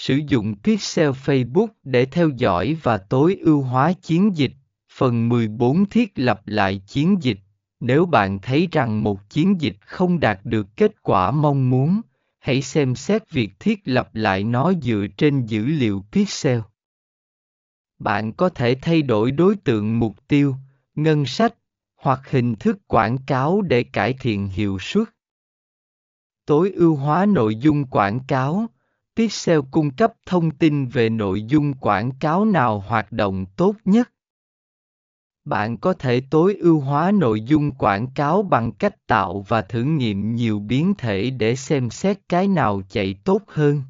Sử dụng Pixel Facebook để theo dõi và tối ưu hóa chiến dịch. Phần 14 thiết lập lại chiến dịch. Nếu bạn thấy rằng một chiến dịch không đạt được kết quả mong muốn, hãy xem xét việc thiết lập lại nó dựa trên dữ liệu pixel. Bạn có thể thay đổi đối tượng mục tiêu, ngân sách hoặc hình thức quảng cáo để cải thiện hiệu suất. Tối ưu hóa nội dung quảng cáo. Pixel cung cấp thông tin về nội dung quảng cáo nào hoạt động tốt nhất. Bạn có thể tối ưu hóa nội dung quảng cáo bằng cách tạo và thử nghiệm nhiều biến thể để xem xét cái nào chạy tốt hơn.